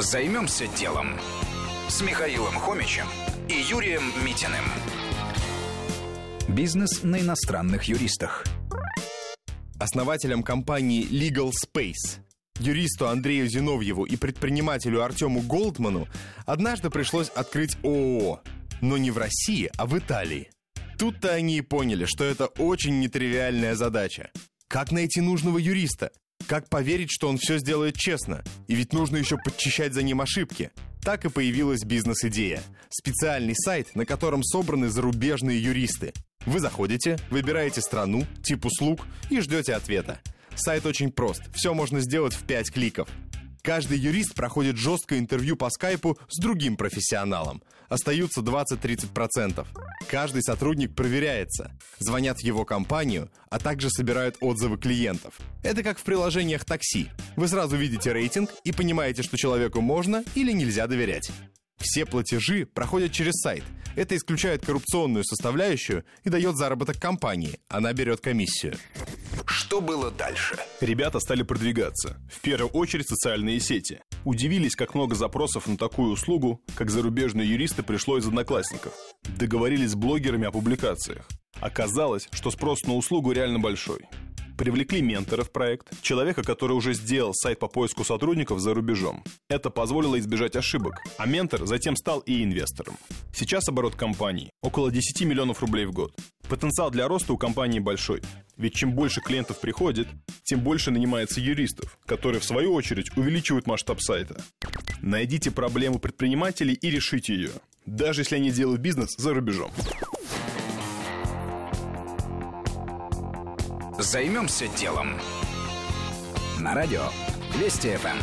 Займемся делом с Михаилом Хомичем и Юрием Митиным. Бизнес на иностранных юристах. Основателям компании Legal Space, юристу Андрею Зиновьеву и предпринимателю Артему Голдману однажды пришлось открыть ООО. Но не в России, а в Италии. Тут-то они и поняли, что это очень нетривиальная задача. Как найти нужного юриста? Как поверить, что он все сделает честно? И ведь нужно еще подчищать за ним ошибки. Так и появилась бизнес-идея. Специальный сайт, на котором собраны зарубежные юристы. Вы заходите, выбираете страну, тип услуг и ждете ответа. Сайт очень прост, все можно сделать в 5 кликов. Каждый юрист проходит жесткое интервью по скайпу с другим профессионалом. Остаются 20-30%. Каждый сотрудник проверяется. Звонят в его компанию, а также собирают отзывы клиентов. Это как в приложениях такси. Вы сразу видите рейтинг и понимаете, что человеку можно или нельзя доверять. Все платежи проходят через сайт. Это исключает коррупционную составляющую и дает заработок компании. Она берет комиссию. Что было дальше? Ребята стали продвигаться. В первую очередь социальные сети. Удивились, как много запросов на такую услугу, как зарубежные юристы пришло из одноклассников. Договорились с блогерами о публикациях. Оказалось, что спрос на услугу реально большой. Привлекли ментора в проект, человека, который уже сделал сайт по поиску сотрудников за рубежом. Это позволило избежать ошибок, а ментор затем стал и инвестором. Сейчас оборот компании около 10 миллионов рублей в год. Потенциал для роста у компании большой. Ведь чем больше клиентов приходит, тем больше нанимается юристов, которые в свою очередь увеличивают масштаб сайта. Найдите проблему предпринимателей и решите ее, даже если они делают бизнес за рубежом. Займемся делом. На радио Вести ФМ.